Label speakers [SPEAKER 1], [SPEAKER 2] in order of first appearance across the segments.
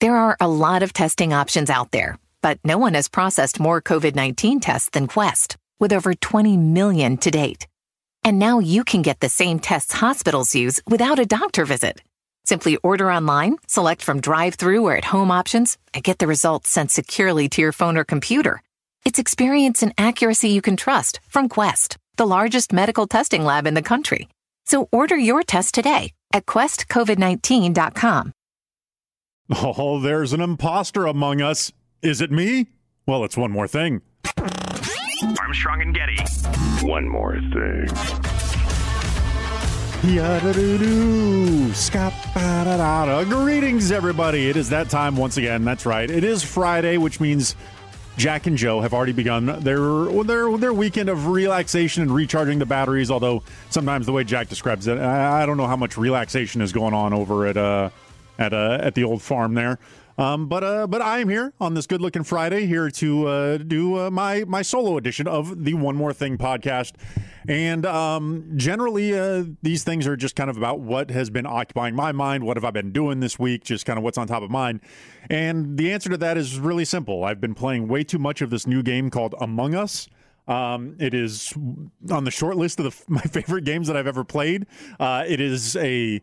[SPEAKER 1] There are a lot of testing options out there, but no one has processed more COVID 19 tests than Quest, with over 20 million to date. And now you can get the same tests hospitals use without a doctor visit. Simply order online, select from drive through or at home options, and get the results sent securely to your phone or computer. It's experience and accuracy you can trust from Quest, the largest medical testing lab in the country. So order your test today at questcovid19.com.
[SPEAKER 2] Oh, there's an imposter among us. Is it me? Well, it's one more thing.
[SPEAKER 3] Armstrong and Getty.
[SPEAKER 4] One more thing.
[SPEAKER 2] Yada-doo-doo. Ska-ba-da-da-da. Greetings, everybody. It is that time once again. That's right. It is Friday, which means Jack and Joe have already begun their their their weekend of relaxation and recharging the batteries. Although sometimes the way Jack describes it, I, I don't know how much relaxation is going on over at uh at uh at the old farm there. Um, but uh, but I am here on this good looking Friday here to uh, do uh, my my solo edition of the One More Thing podcast. And um, generally, uh, these things are just kind of about what has been occupying my mind. What have I been doing this week? Just kind of what's on top of mind. And the answer to that is really simple. I've been playing way too much of this new game called Among Us. Um, it is on the short list of the, my favorite games that I've ever played. Uh, it is a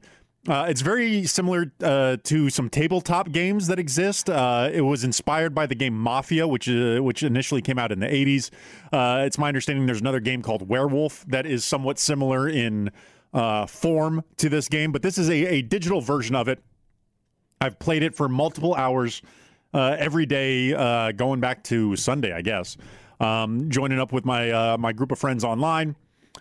[SPEAKER 2] uh, it's very similar uh, to some tabletop games that exist. Uh, it was inspired by the game Mafia, which uh, which initially came out in the 80s. Uh, it's my understanding there's another game called Werewolf that is somewhat similar in uh, form to this game, but this is a, a, digital version of it. I've played it for multiple hours every day, going back to Sunday, I guess. Um, joining up with my my group of friends online,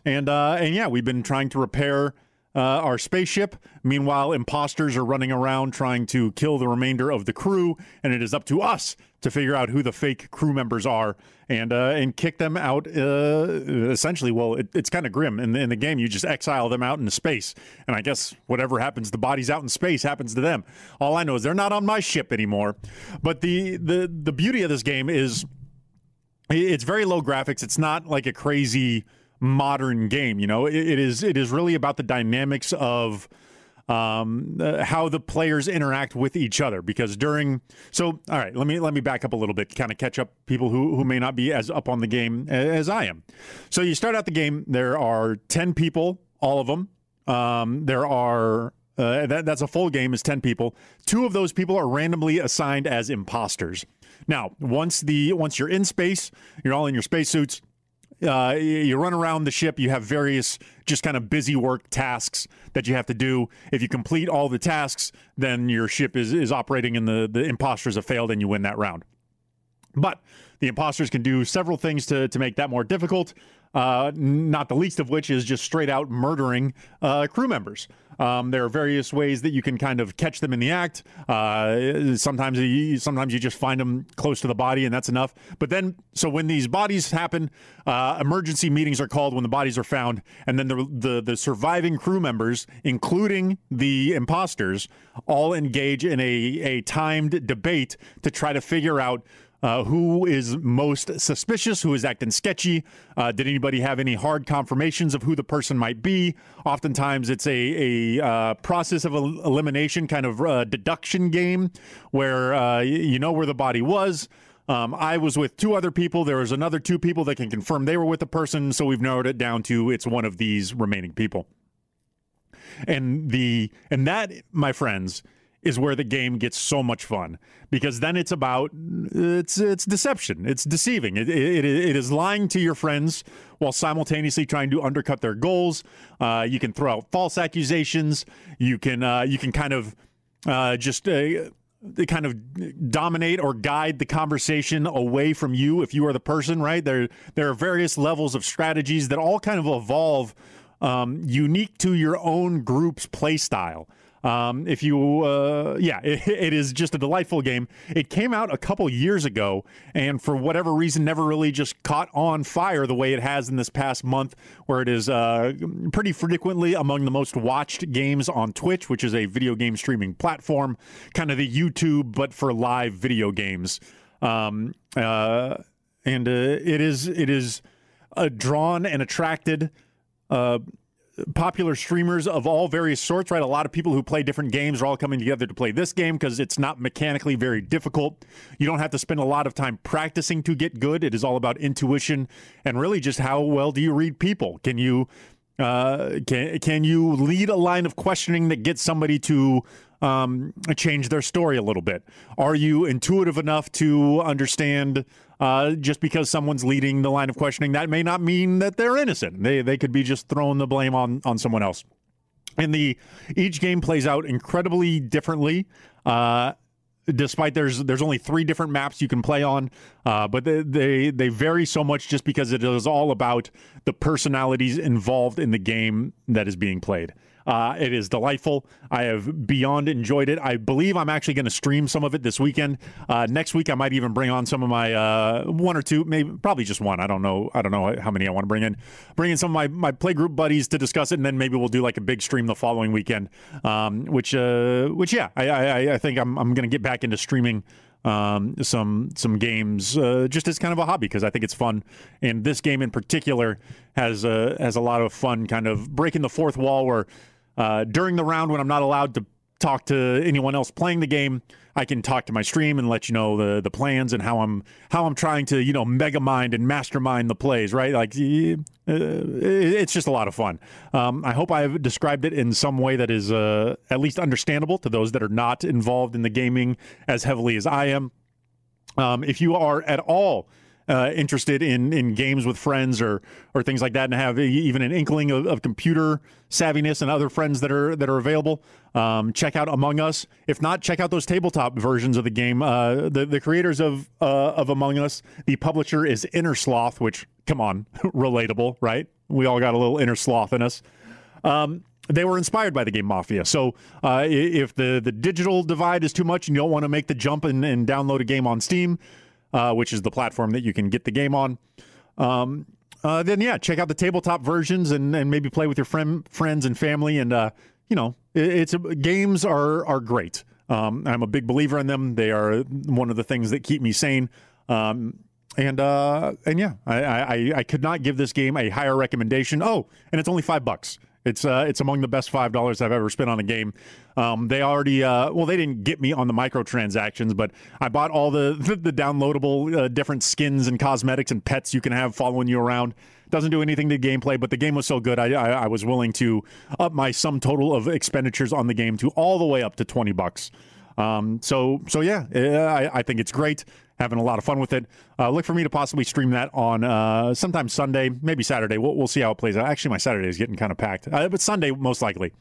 [SPEAKER 2] and and yeah, we've been trying to repair uh, our spaceship. Meanwhile, imposters are running around trying to kill the remainder of the crew, and it is up to us to figure out who the fake crew members are and uh, and kick them out. Uh, essentially, well, it, it's kind of grim. In the, in the game, you just exile them out into space, and I guess whatever happens, the bodies out in space happens to them. All I know is they're not on my ship anymore. But the the the beauty of this game is it's very low graphics. It's not like a crazy modern game. You know, it, it is it is really about the dynamics of um, uh, how the players interact with each other. Because during so, all right, let me let me back up a little bit, kind of catch up people who who may not be as up on the game as I am. So you start out the game. There are ten people, all of them. Um, there are uh, that, that's a full game is 10 people two of those people are randomly assigned as imposters now once the once you're in space you're all in your spacesuits uh, you run around the ship. You have various just kind of busy work tasks that you have to do. If you complete all the tasks, then your ship is, is operating and the, the imposters have failed and you win that round. But the imposters can do several things to, to make that more difficult uh, not the least of which is just straight out murdering uh, crew members. Um, there are various ways that you can kind of catch them in the act. Uh, sometimes you, sometimes you just find them close to the body, and that's enough. But then, so when these bodies happen, uh, emergency meetings are called when the bodies are found, and then the, the the surviving crew members, including the imposters, all engage in a a timed debate to try to figure out uh, who is most suspicious, who is acting sketchy. Uh, did anybody have any hard confirmations of who the person might be? Oftentimes, it's a, a uh, process of elimination, kind of uh, deduction game, where uh, you know where the body was. Um, I was with two other people. There was another two people that can confirm they were with the person, so we've narrowed it down to it's one of these remaining people. And the and that, my friends, is where the game gets so much fun because then it's about it's it's deception. It's deceiving. It, it, it is lying to your friends while simultaneously trying to undercut their goals. Uh, you can throw out false accusations. You can uh, you can kind of uh, just uh, kind of dominate or guide the conversation away from you if you are the person right? There there are various levels of strategies that all kind of evolve um, unique to your own group's play style um, if you, uh, yeah, it, it is just a delightful game. It came out a couple years ago, and for whatever reason, never really just caught on fire the way it has in this past month, where it is uh, pretty frequently among the most watched games on Twitch, which is a video game streaming platform, kind of the YouTube but for live video games. Um, uh, and uh, it is it is uh, drawn and attracted uh, popular streamers of all various sorts, right? A lot of people who play different games are all coming together to play this game because it's not mechanically very difficult. You don't have to spend a lot of time practicing to get good. It is all about intuition and really just how well do you read people? Can you uh, can can you lead a line of questioning that gets somebody to um, change their story a little bit? Are you intuitive enough to understand uh, just because someone's leading the line of questioning, that may not mean that they're innocent. They they could be just throwing the blame on on someone else. And the each game plays out incredibly differently. Uh, despite there's there's only three different maps you can play on, uh, but they, they they vary so much just because it is all about the personalities involved in the game that is being played. Uh, it is delightful. I have beyond enjoyed it. I believe I'm actually going to stream some of it this weekend. Uh, next week, I might even bring on some of my uh, one or two, maybe probably just one. I don't know. I don't know how many I want to bring in. Bring in some of my my playgroup buddies to discuss it, and then maybe we'll do like a big stream the following weekend. Um, which uh, which yeah, I I, I think I'm I'm going to get back into streaming um, some some games uh, just as kind of a hobby because I think it's fun. And this game in particular has a has a lot of fun, kind of breaking the fourth wall where uh, during the round when I'm not allowed to talk to anyone else playing the game, I can talk to my stream and let you know the the plans and how I'm how I'm trying to you know mega mind and mastermind the plays. Right, like uh, it's just a lot of fun. Um, I hope I've described it in some way that is uh, at least understandable to those that are not involved in the gaming as heavily as I am. Um, if you are at all uh, interested in in games with friends or or things like that, and have even an inkling of, of computer savviness and other friends that are that are available, um, check out Among Us. If not, check out those tabletop versions of the game. Uh, the the creators of uh, of Among Us, the publisher is Inner Sloth, which come on, relatable, right? We all got a little inner sloth in us. Um, they were inspired by the game Mafia. So uh, if the, the digital divide is too much and you don't want to make the jump and, and download a game on Steam, uh, which is the platform that you can get the game on. Um, uh, then yeah, check out the tabletop versions and, and maybe play with your friend, friends and family. And uh, you know, it, it's games are are great. Um, I'm a big believer in them. They are one of the things that keep me sane. Um, and uh, and yeah, I, I I could not give this game a higher recommendation. Oh, and it's only five bucks. It's uh, it's among the best five dollars I've ever spent on a game. Um, they already uh, well, they didn't get me on the microtransactions, but I bought all the the, the downloadable uh, different skins and cosmetics and pets you can have following you around. Doesn't do anything to gameplay, but the game was so good, I, I, I was willing to up my sum total of expenditures on the game to all the way up to twenty bucks. Um, so so yeah, I, I think it's great having a lot of fun with it. Uh, look for me to possibly stream that on uh, sometime Sunday, maybe Saturday. We'll, we'll see how it plays out. Actually, my Saturday is getting kind of packed, uh, but Sunday most likely.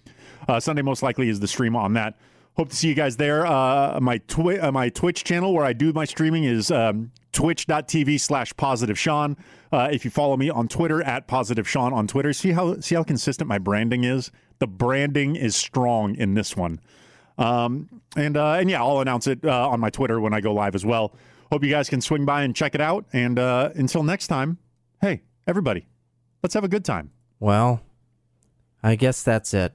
[SPEAKER 2] Uh, Sunday most likely is the stream on that. Hope to see you guys there. Uh, my twi- uh, my Twitch channel where I do my streaming is um, twitch.tv slash positive Sean. if you follow me on Twitter at positive Sean on Twitter, see how see how consistent my branding is. The branding is strong in this one. Um, and and yeah, I'll announce it on my Twitter when I go live as well. Hope you guys can swing by and check it out. And uh, until next time, hey, everybody, let's have a good time.
[SPEAKER 5] Well, I guess that's it.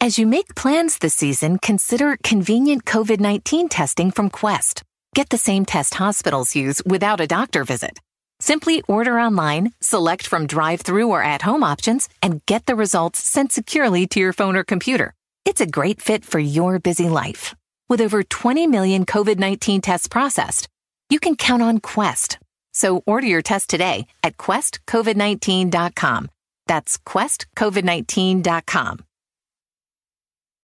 [SPEAKER 1] As you make plans this season, consider convenient COVID 19 testing from Quest. Get the same test hospitals use without a doctor visit. Simply order online, select from drive through or at home options, and get the results sent securely to your phone or computer. It's a great fit for your busy life. With over 20 million COVID 19 tests processed, you can count on Quest. So order your test today at questcovid19.com. That's questcovid19.com.